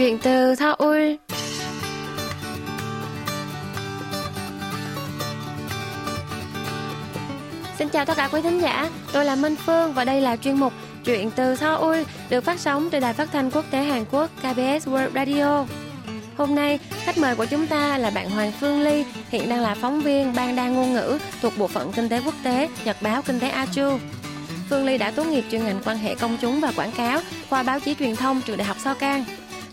Chuyện từ Seoul Xin chào tất cả quý thính giả, tôi là Minh Phương và đây là chuyên mục Chuyện từ Seoul được phát sóng trên đài phát thanh quốc tế Hàn Quốc KBS World Radio. Hôm nay, khách mời của chúng ta là bạn Hoàng Phương Ly, hiện đang là phóng viên ban đa ngôn ngữ thuộc bộ phận kinh tế quốc tế Nhật báo Kinh tế Achu. Phương Ly đã tốt nghiệp chuyên ngành quan hệ công chúng và quảng cáo khoa báo chí truyền thông trường Đại học So Cang.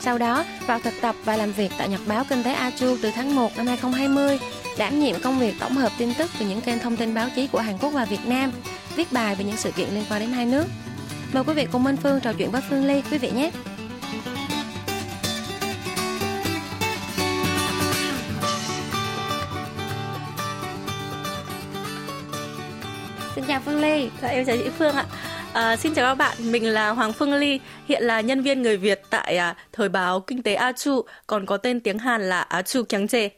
Sau đó, vào thực tập và làm việc tại Nhật báo Kinh tế Achu từ tháng 1 năm 2020, đảm nhiệm công việc tổng hợp tin tức từ những kênh thông tin báo chí của Hàn Quốc và Việt Nam, viết bài về những sự kiện liên quan đến hai nước. Mời quý vị cùng Minh Phương trò chuyện với Phương Ly quý vị nhé. Xin chào Phương Ly. Dạ, em chào chị Phương ạ. À, xin chào các bạn, mình là Hoàng Phương Ly, hiện là nhân viên người Việt tại à, Thời báo Kinh tế A Chu, còn có tên tiếng Hàn là A Chu Kyang Che.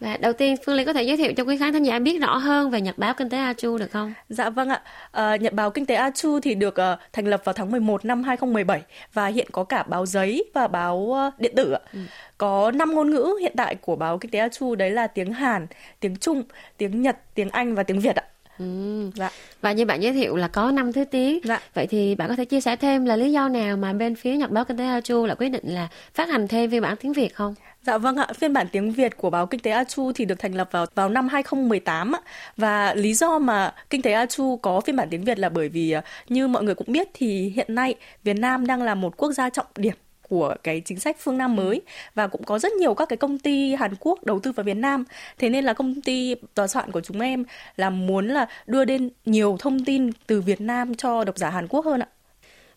Và đầu tiên Phương Ly có thể giới thiệu cho quý khán thính giả biết rõ hơn về Nhật báo Kinh tế A Chu được không? Dạ vâng ạ. À, Nhật báo Kinh tế A Chu thì được uh, thành lập vào tháng 11 năm 2017 và hiện có cả báo giấy và báo uh, điện tử ạ. Ừ. Có 5 ngôn ngữ hiện tại của báo Kinh tế A Chu đấy là tiếng Hàn, tiếng Trung, tiếng Nhật, tiếng Anh và tiếng Việt ạ. Ừ. Dạ. Và như bạn giới thiệu là có năm thứ tiếng. Dạ. Vậy thì bạn có thể chia sẻ thêm là lý do nào mà bên phía Nhật báo Kinh tế A Chu lại quyết định là phát hành thêm phiên bản tiếng Việt không? Dạ vâng ạ, phiên bản tiếng Việt của báo Kinh tế A Chu thì được thành lập vào vào năm 2018 ạ. Và lý do mà Kinh tế A Chu có phiên bản tiếng Việt là bởi vì như mọi người cũng biết thì hiện nay Việt Nam đang là một quốc gia trọng điểm của cái chính sách phương Nam mới và cũng có rất nhiều các cái công ty Hàn Quốc đầu tư vào Việt Nam. Thế nên là công ty tòa soạn của chúng em là muốn là đưa đến nhiều thông tin từ Việt Nam cho độc giả Hàn Quốc hơn ạ.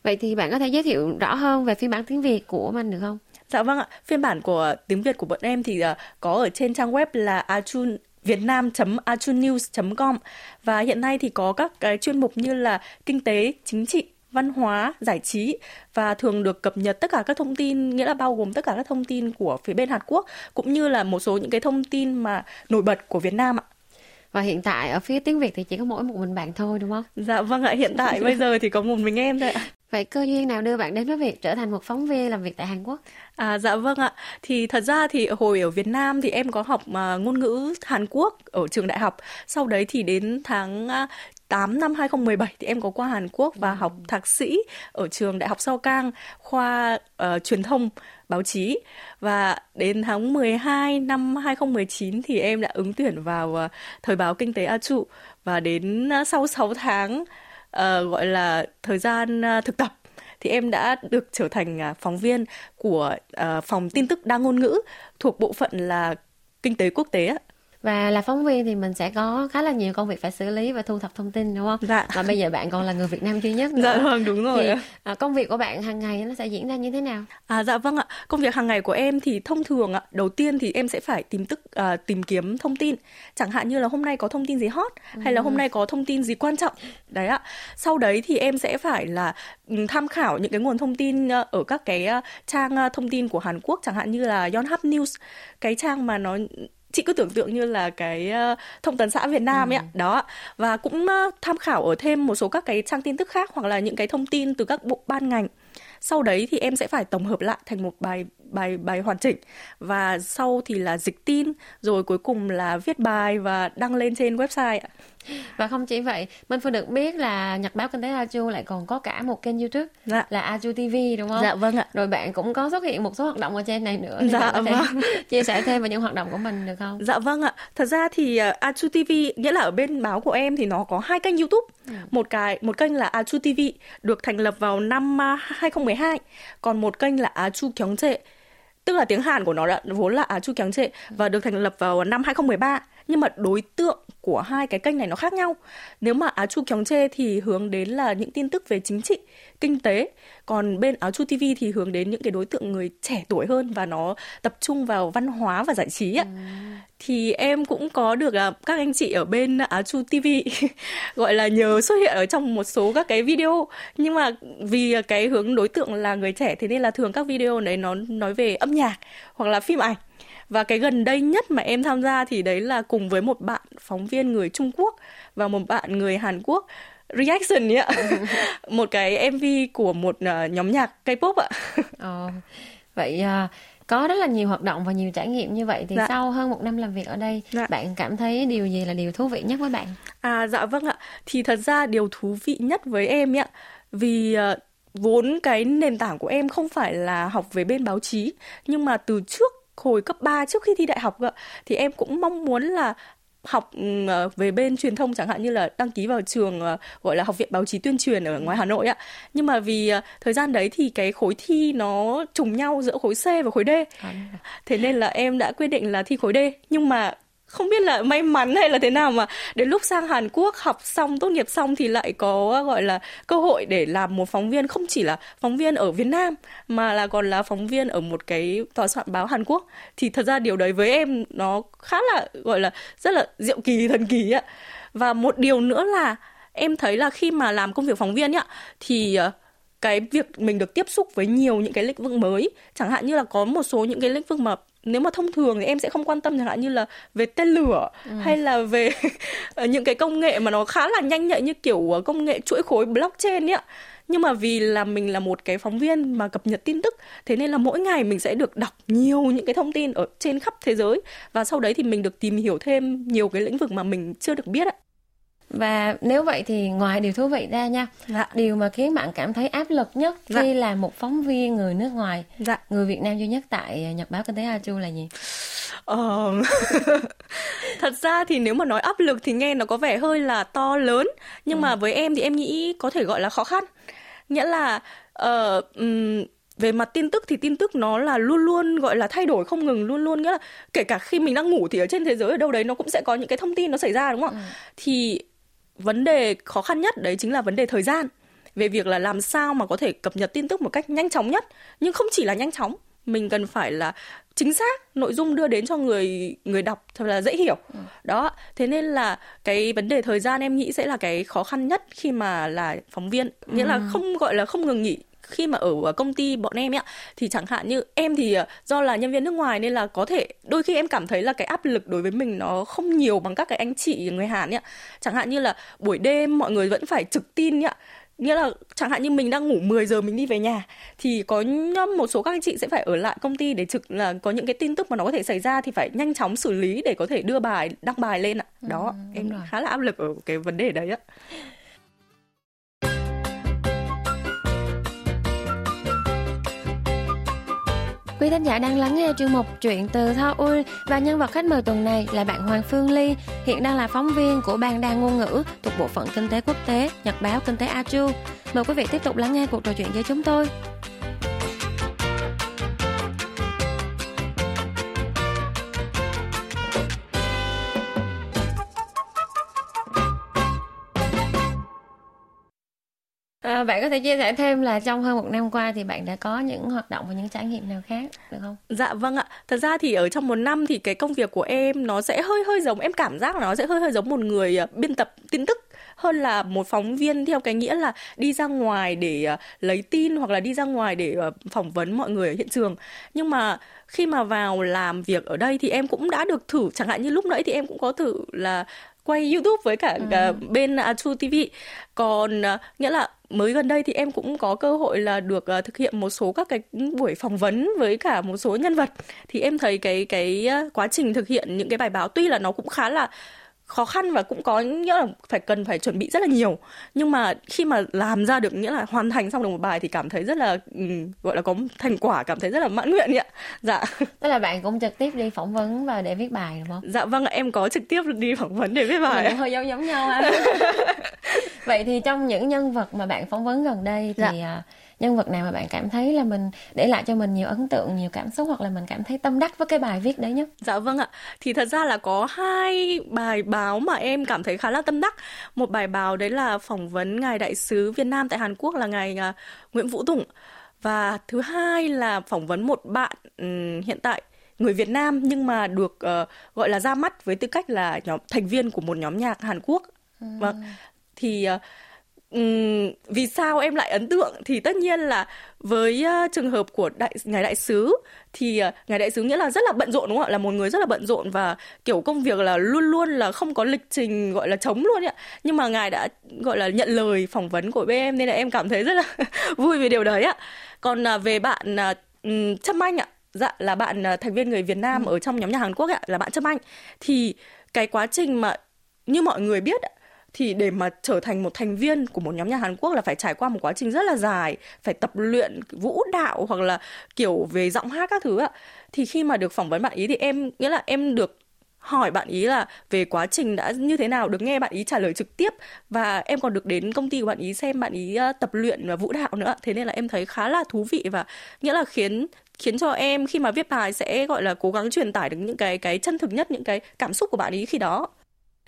Vậy thì bạn có thể giới thiệu rõ hơn về phiên bản tiếng Việt của mình được không? Dạ vâng ạ, phiên bản của tiếng Việt của bọn em thì uh, có ở trên trang web là achun vietnam.achunews.com và hiện nay thì có các cái chuyên mục như là kinh tế, chính trị, văn hóa, giải trí và thường được cập nhật tất cả các thông tin, nghĩa là bao gồm tất cả các thông tin của phía bên Hàn Quốc cũng như là một số những cái thông tin mà nổi bật của Việt Nam ạ. Và hiện tại ở phía tiếng Việt thì chỉ có mỗi một mình bạn thôi đúng không? Dạ vâng ạ, hiện tại bây giờ thì có một mình em thôi ạ. Vậy cơ duyên nào đưa bạn đến với việc trở thành một phóng viên làm việc tại Hàn Quốc? À dạ vâng ạ. Thì thật ra thì hồi ở Việt Nam thì em có học uh, ngôn ngữ Hàn Quốc ở trường đại học. Sau đấy thì đến tháng uh, 8 năm 2017 thì em có qua Hàn Quốc và học thạc sĩ ở trường Đại học Sao Cang khoa uh, truyền thông báo chí. Và đến tháng 12 năm 2019 thì em đã ứng tuyển vào uh, thời báo Kinh tế A Trụ. Và đến uh, sau 6 tháng uh, gọi là thời gian uh, thực tập thì em đã được trở thành uh, phóng viên của uh, phòng tin tức đa ngôn ngữ thuộc bộ phận là kinh tế quốc tế và là phóng viên thì mình sẽ có khá là nhiều công việc phải xử lý và thu thập thông tin đúng không? Dạ. Và bây giờ bạn còn là người Việt Nam duy nhất nữa. Dạ vâng đúng rồi. Thì à, công việc của bạn hàng ngày nó sẽ diễn ra như thế nào? À dạ vâng ạ. Công việc hàng ngày của em thì thông thường ạ, đầu tiên thì em sẽ phải tìm tức à, tìm kiếm thông tin. Chẳng hạn như là hôm nay có thông tin gì hot ừ. hay là hôm nay có thông tin gì quan trọng. Đấy ạ. Sau đấy thì em sẽ phải là ừ, tham khảo những cái nguồn thông tin ờ, ở các cái ờ, trang ờ, thông tin của Hàn Quốc chẳng hạn như là Yonhap News, cái trang mà nó chị cứ tưởng tượng như là cái thông tấn xã Việt Nam ấy ạ. Ừ. Đó. Và cũng tham khảo ở thêm một số các cái trang tin tức khác hoặc là những cái thông tin từ các bộ ban ngành. Sau đấy thì em sẽ phải tổng hợp lại thành một bài bài bài hoàn chỉnh và sau thì là dịch tin rồi cuối cùng là viết bài và đăng lên trên website ạ. Và không chỉ vậy, Minh Phương được biết là Nhật báo Kinh tế Aju lại còn có cả một kênh YouTube dạ. là Aju TV đúng không? Dạ vâng ạ. Rồi bạn cũng có xuất hiện một số hoạt động ở trên này nữa. Dạ vâng. chia sẻ thêm về những hoạt động của mình được không? Dạ vâng ạ. Thật ra thì uh, Aju TV nghĩa là ở bên báo của em thì nó có hai kênh YouTube. Ừ. Một cái một kênh là Aju TV được thành lập vào năm uh, 2012, còn một kênh là Aju Kyung Trệ tức là tiếng Hàn của nó đã vốn là Á Chu Kéo Trệ và được thành lập vào năm 2013 nhưng mà đối tượng của hai cái kênh này nó khác nhau. Nếu mà Á Chu Kyong Chê thì hướng đến là những tin tức về chính trị, kinh tế, còn bên Á Chu TV thì hướng đến những cái đối tượng người trẻ tuổi hơn và nó tập trung vào văn hóa và giải trí ạ. Ừ. Thì em cũng có được à, các anh chị ở bên Á Chu TV gọi là nhờ xuất hiện ở trong một số các cái video nhưng mà vì cái hướng đối tượng là người trẻ thế nên là thường các video đấy nó nói về âm nhạc hoặc là phim ảnh và cái gần đây nhất mà em tham gia thì đấy là cùng với một bạn phóng viên người Trung Quốc và một bạn người Hàn Quốc reaction ạ một cái MV của một uh, nhóm nhạc K-pop ạ ờ. vậy uh, có rất là nhiều hoạt động và nhiều trải nghiệm như vậy thì dạ. sau hơn một năm làm việc ở đây dạ. bạn cảm thấy điều gì là điều thú vị nhất với bạn à dạ vâng ạ thì thật ra điều thú vị nhất với em ạ vì uh, vốn cái nền tảng của em không phải là học về bên báo chí nhưng mà từ trước hồi cấp 3 trước khi thi đại học thì em cũng mong muốn là học ừ, ờ, về bên truyền thông chẳng hạn như là đăng ký vào trường ờ, gọi là học viện báo chí tuyên truyền ở ngoài Hà Nội ạ. Nhưng mà vì ờ, thời gian đấy thì cái khối thi nó trùng nhau giữa khối C và khối D. Thế nên là em đã quyết định là thi khối D. Nhưng mà không biết là may mắn hay là thế nào mà đến lúc sang Hàn Quốc học xong, tốt nghiệp xong thì lại có, gọi là, cơ hội để làm một phóng viên không chỉ là phóng viên ở Việt Nam mà là còn là phóng viên ở một cái tòa soạn báo Hàn Quốc. Thì thật ra điều đấy với em nó khá là, gọi là, rất là diệu kỳ, thần kỳ ạ và một điều nữa là em thấy là khi mà làm công việc phóng viên nhá, thì ờ, cái việc mình được tiếp xúc với nhiều những cái lĩnh vực mới. Chẳng hạn như là có một số những cái lĩnh vực mà nếu mà thông thường thì em sẽ không quan tâm chẳng hạn như là về tên lửa ừ. hay là về những cái công nghệ mà nó khá là nhanh nhạy như kiểu ờ, công nghệ chuỗi khối blockchain ấy ạ. Nhưng mà vì là mình là một cái phóng viên mà cập nhật tin tức thế nên là mỗi ngày mình sẽ được đọc nhiều những cái thông tin ở trên khắp thế giới. Và sau đấy thì mình được tìm hiểu thêm nhiều cái lĩnh vực mà mình chưa được biết ạ và nếu vậy thì ngoài điều thú vị ra nha dạ. điều mà khiến bạn cảm thấy áp lực nhất dạ. khi là một phóng viên người nước ngoài dạ. người việt nam duy nhất tại nhật báo kinh tế a chu là gì Ờ... thật ra thì nếu mà nói áp lực thì nghe nó có vẻ hơi là to lớn nhưng ừ. mà với em thì em nghĩ có thể gọi là khó khăn nghĩa là uh, um, về mặt tin tức thì tin tức nó là luôn luôn gọi là thay đổi không ngừng luôn luôn nghĩa là kể cả khi mình đang ngủ thì ở trên thế giới ở đâu đấy nó cũng sẽ có những cái thông tin nó xảy ra đúng không ạ ừ. thì vấn đề khó khăn nhất đấy chính là vấn đề thời gian. Về việc là làm sao mà có thể cập nhật tin tức một cách nhanh chóng nhất. Nhưng không chỉ là nhanh chóng mình cần phải là chính xác nội dung đưa đến cho người người đọc thật là dễ hiểu. Ừ. đó thế nên là cái vấn đề thời gian em nghĩ sẽ là cái khó khăn nhất khi mà là phóng viên. Nghĩa ừ. là không gọi là không ngừng nghỉ khi mà ở công ty bọn em ấy thì chẳng hạn như em thì ờ, do là nhân viên nước ngoài nên là có thể đôi khi em cảm thấy là cái áp lực đối với mình nó không nhiều bằng các cái anh chị người Hàn ấy chẳng hạn như là buổi đêm mọi người vẫn phải trực tin ấy nghĩa là chẳng hạn như mình đang ngủ 10 giờ mình đi về nhà thì có một số các anh chị sẽ phải ở lại công ty để trực là có những cái tin tức mà nó có thể xảy ra thì phải nhanh chóng xử lý để có thể đưa bài đăng bài lên ạ. Đó ừ, em rồi. khá là áp lực ở cái vấn đề đấy á Quý thính giả đang lắng nghe chuyên mục Chuyện từ Seoul và nhân vật khách mời tuần này là bạn Hoàng Phương Ly, hiện đang là phóng viên của ban đa ngôn ngữ thuộc bộ phận kinh tế quốc tế Nhật báo Kinh tế Achu. Mời quý vị tiếp tục lắng nghe cuộc trò chuyện với chúng tôi. À, bạn có thể chia sẻ thêm là trong hơn một năm qua thì bạn đã có những hoạt động và những trải nghiệm nào khác được không? Dạ vâng ạ. Thật ra thì ở trong một năm thì cái công việc của em nó sẽ hơi hơi giống em cảm giác là nó sẽ hơi hơi giống một người ờ, biên tập tin tức hơn là một phóng viên theo cái nghĩa là đi ra ngoài để ờ, lấy tin hoặc là đi ra ngoài để phỏng vấn mọi người ở hiện trường nhưng mà khi mà vào làm việc ở đây thì em cũng đã được thử chẳng hạn như lúc nãy thì em cũng có thử là quay YouTube với cả ừ. bên Atu TV. Còn uh, nghĩa là mới gần đây thì em cũng có cơ hội là được uh, thực hiện một số các cái buổi phỏng vấn với cả một số nhân vật thì em thấy cái cái uh, quá trình thực hiện những cái bài báo tuy là nó cũng khá là khó khăn và cũng có nghĩa là phải cần phải chuẩn bị rất là nhiều. Nhưng mà khi mà làm ra được nghĩa là hoàn thành xong được một bài thì cảm thấy rất là um, gọi là có thành quả cảm thấy rất là mãn nguyện ạ. Dạ. Tức là bạn cũng trực tiếp đi phỏng vấn và để viết bài đúng không? Dạ vâng em có trực tiếp đi phỏng vấn để viết bài. Hơi giống giống nhau ha vậy thì trong những nhân vật mà bạn phỏng vấn gần đây thì dạ. Nhân vật nào mà bạn cảm thấy là mình để lại cho mình nhiều ấn tượng nhiều cảm xúc hoặc là mình cảm thấy tâm đắc với cái bài viết đấy nhất dạ vâng ạ thì thật ra là có hai bài báo mà em cảm thấy khá là tâm đắc một bài báo đấy là phỏng vấn ngài đại sứ Việt Nam tại Hàn Quốc là ngài uh, Nguyễn Vũ Tùng và thứ hai là phỏng vấn một bạn hiện tại người Việt Nam nhưng mà được uh, gọi là ra mắt với tư cách là nhóm thành viên của một nhóm nhạc Hàn Quốc. Ừ. Vâng. Thì uh, um, vì sao em lại ấn tượng? Thì tất nhiên là với uh, trường hợp của đại ngài đại sứ thì uh, ngài đại sứ nghĩa là rất là bận rộn đúng không ạ? Là một người rất là bận rộn và kiểu công việc là luôn luôn là không có lịch trình gọi là chống luôn ạ. Nhưng mà ngài đã gọi là nhận lời phỏng vấn của bên em nên là em cảm thấy rất là vui về điều đấy ạ. Còn uh, về bạn uh, Trâm Anh ạ. Dạ là bạn uh, thành viên người Việt Nam ừ. ở trong nhóm nhà Hàn Quốc ạ là bạn Trâm Anh. Thì cái quá trình mà như mọi người biết thì để mà trở thành một thành viên của một nhóm nhạc Hàn Quốc là phải trải qua một quá trình rất là dài, phải tập luyện vũ đạo hoặc là kiểu về giọng hát các thứ ạ. Thì khi mà được phỏng vấn bạn ý thì em nghĩa là em được hỏi bạn ý là về quá trình đã như thế nào được nghe bạn ý trả lời trực tiếp và em còn được đến công ty của bạn ý xem bạn ý tập luyện và vũ đạo nữa thế nên là em thấy khá là thú vị và nghĩa là khiến khiến cho em khi mà viết bài sẽ gọi là cố gắng truyền tải được những cái cái chân thực nhất những cái cảm xúc của bạn ý khi đó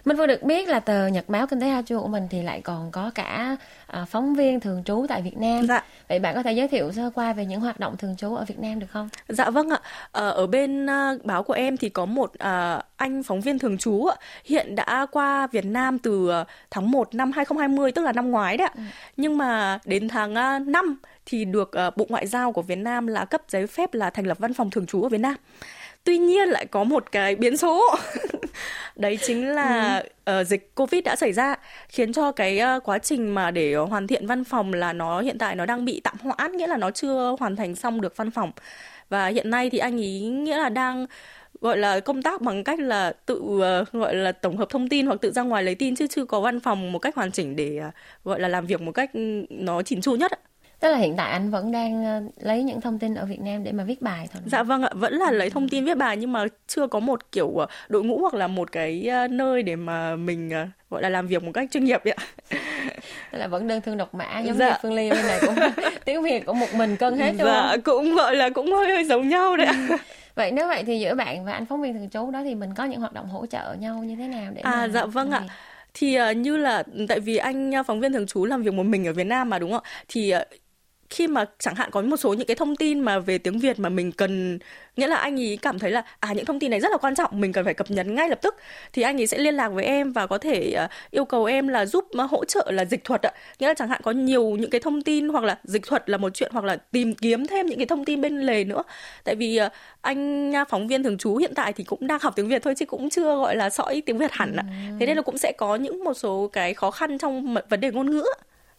Minh Phương được biết là tờ Nhật báo Kinh tế Ha Chu của mình thì lại còn có cả à, phóng viên thường trú tại Việt Nam. Dạ. Vậy bạn có thể giới thiệu sơ qua về những hoạt động thường trú ở Việt Nam được không? Dạ vâng ạ. Ờ, ở bên uh, báo của em thì có một uh, anh phóng viên thường trú. Hiện đã qua Việt Nam từ tháng 1 năm 2020 tức là năm ngoái đấy ạ. Ừ. Nhưng mà đến tháng uh, 5 thì được Bộ Ngoại giao của Việt Nam là cấp giấy phép là thành lập văn phòng thường trú ở Việt Nam tuy nhiên lại có một cái biến số. Đấy chính là ừ. uh, dịch covid đã xảy ra khiến cho cái uh, quá trình mà để hoàn thiện văn phòng là nó hiện tại nó đang bị tạm hoãn nghĩa là nó chưa hoàn thành xong được văn phòng. Và hiện nay thì anh ý nghĩa là đang gọi là công tác bằng cách là tự uh, gọi là tổng hợp thông tin hoặc tự ra ngoài lấy tin chứ chưa có văn phòng một cách hoàn chỉnh để uh, gọi là làm việc một cách nó chỉn chu nhất Tức là hiện tại anh vẫn đang ờ, lấy những thông tin ở Việt Nam để mà viết bài thôi. Dạ vâng ạ, vẫn là lấy thông tin viết bài nhưng mà chưa có một kiểu ờ, đội ngũ hoặc là một cái ờ, nơi để mà mình gọi là làm việc một cách chuyên nghiệp ạ. Tức là vẫn đơn thương độc mã giống dạ. như Phương Ly bên này cũng tiếng Việt cũng một mình cân hết đúng dạ, không? cũng gọi là cũng hơi hơi giống nhau đấy ạ. Ừ. Vậy nếu vậy thì giữa bạn và anh phóng viên thường trú đó thì mình có những hoạt động hỗ trợ nhau như thế nào để À dạ vâng ạ. Thì uh, như là tại vì anh phóng viên thường trú làm việc một mình ở Việt Nam mà đúng không ạ? Thì uh, khi mà chẳng hạn có một số những cái thông tin mà về tiếng Việt mà mình cần nghĩa là anh ấy cảm thấy là à những thông tin này rất là quan trọng mình cần phải cập nhật ngay lập tức thì anh ấy sẽ liên lạc với em và có thể uh, yêu cầu em là giúp uh, hỗ trợ là dịch thuật ạ. Nghĩa là chẳng hạn có nhiều những cái thông tin hoặc là dịch thuật là một chuyện hoặc là tìm kiếm thêm những cái thông tin bên lề nữa. Tại vì uh, anh phóng viên thường trú hiện tại thì cũng đang học tiếng Việt thôi chứ cũng chưa gọi là sõi tiếng Việt hẳn ạ. Thế nên là cũng sẽ có những một số cái khó khăn trong vấn đề ngôn ngữ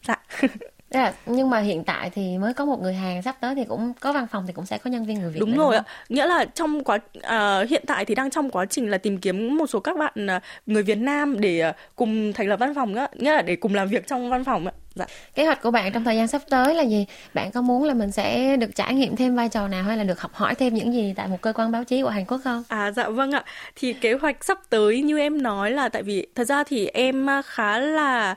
dạ. À, nhưng mà hiện tại thì mới có một người Hàn sắp tới thì cũng có văn phòng thì cũng sẽ có nhân viên người Việt. Đúng rồi ạ. Nghĩa là trong quá uh, hiện tại thì đang trong quá trình là tìm kiếm một số các bạn uh, người Việt Nam để uh, cùng thành lập văn phòng á, nghĩa là để cùng làm việc trong văn phòng ạ. Dạ. Kế hoạch của bạn trong thời gian sắp tới là gì? Bạn có muốn là mình sẽ được trải nghiệm thêm vai trò nào hay là được học hỏi thêm những gì tại một cơ quan báo chí của Hàn Quốc không? À dạ vâng ạ. Thì kế hoạch sắp tới như em nói là tại vì thật ra thì em khá là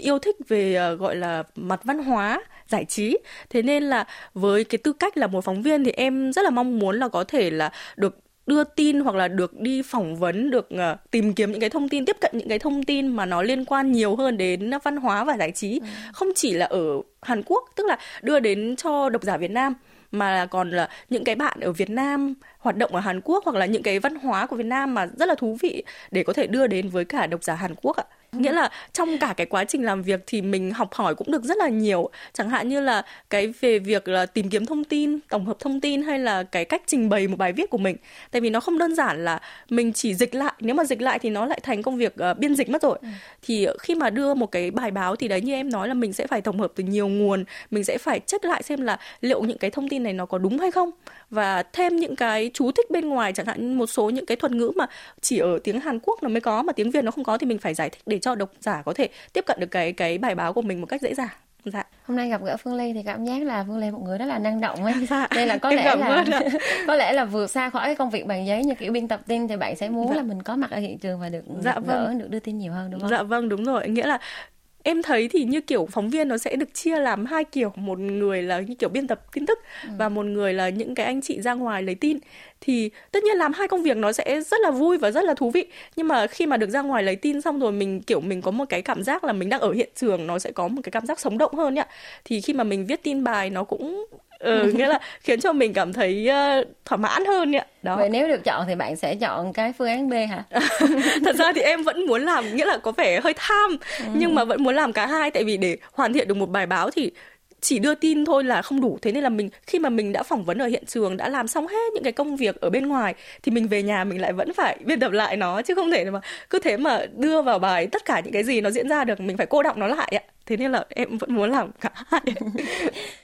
yêu thích về uh, gọi là mặt văn hóa giải trí. Thế nên là với cái tư cách là một phóng viên thì em rất là mong muốn là có thể là được đưa tin hoặc là được đi phỏng vấn được uh, tìm kiếm những cái thông tin tiếp cận những cái thông tin mà nó liên quan nhiều hơn đến văn hóa và giải trí. Ừ. không chỉ là ở Hàn Quốc tức là đưa đến cho độc giả Việt Nam mà còn là những cái bạn ở Việt Nam hoạt động ở Hàn Quốc hoặc là những cái văn hóa của Việt Nam mà rất là thú vị để có thể đưa đến với cả độc giả Hàn Quốc ạ nghĩa là trong cả cái quá trình làm việc thì mình học hỏi cũng được rất là nhiều. Chẳng hạn như là cái về việc là tìm kiếm thông tin tổng hợp thông tin hay là cái cách trình bày một bài viết của mình. Tại vì nó không đơn giản là mình chỉ dịch lại nếu mà dịch lại thì nó lại thành công việc uh, biên dịch mất rồi. Ừ. thì khi mà đưa một cái bài báo thì đấy như em nói là mình sẽ phải tổng hợp từ nhiều nguồn mình sẽ phải check lại xem là liệu những cái thông tin này nó có đúng hay không. Và thêm những cái chú thích bên ngoài chẳng hạn một số những cái thuật ngữ mà chỉ ở tiếng Hàn Quốc nó mới có mà tiếng Việt nó không có thì mình phải giải thích để cho độc giả có thể tiếp cận được cái cái bài báo của mình một cách dễ dàng dạ hôm nay gặp gỡ phương ly thì cảm giác là phương ly một người rất là năng động ấy dạ. đây là có lẽ là có lẽ là vượt xa khỏi cái công việc bàn giấy như kiểu biên tập tin thì bạn sẽ muốn dạ. là mình có mặt ở hiện trường và được dạ, vâng. gỡ được đưa tin nhiều hơn đúng không dạ vâng đúng rồi nghĩa là em thấy thì như kiểu phóng viên nó sẽ được chia làm hai kiểu một người là như kiểu biên tập tin tức ừ. và một người là những cái anh chị ra ngoài lấy tin thì tất nhiên làm hai công việc nó sẽ rất là vui và rất là thú vị nhưng mà khi mà được ra ngoài lấy tin xong rồi mình kiểu mình có một cái cảm giác là mình đang ở hiện trường nó sẽ có một cái cảm giác sống động hơn nhá thì khi mà mình viết tin bài nó cũng ừ, nghĩa là khiến cho mình cảm thấy uh, thỏa mãn hơn ạ. Đó. Vậy nếu được chọn thì bạn sẽ chọn cái phương án B hả? Thật ra thì em vẫn muốn làm nghĩa là có vẻ hơi tham ừ. nhưng mà vẫn muốn làm cả hai tại vì để hoàn thiện được một bài báo thì chỉ đưa tin thôi là không đủ. Thế nên là mình khi mà mình đã phỏng vấn ở hiện trường đã làm xong hết những cái công việc ở bên ngoài thì mình về nhà mình lại vẫn phải biên tập lại nó chứ không thể mà cứ thế mà đưa vào bài tất cả những cái gì nó diễn ra được mình phải cô đọng nó lại ạ. Thế nên là em vẫn muốn làm cả hai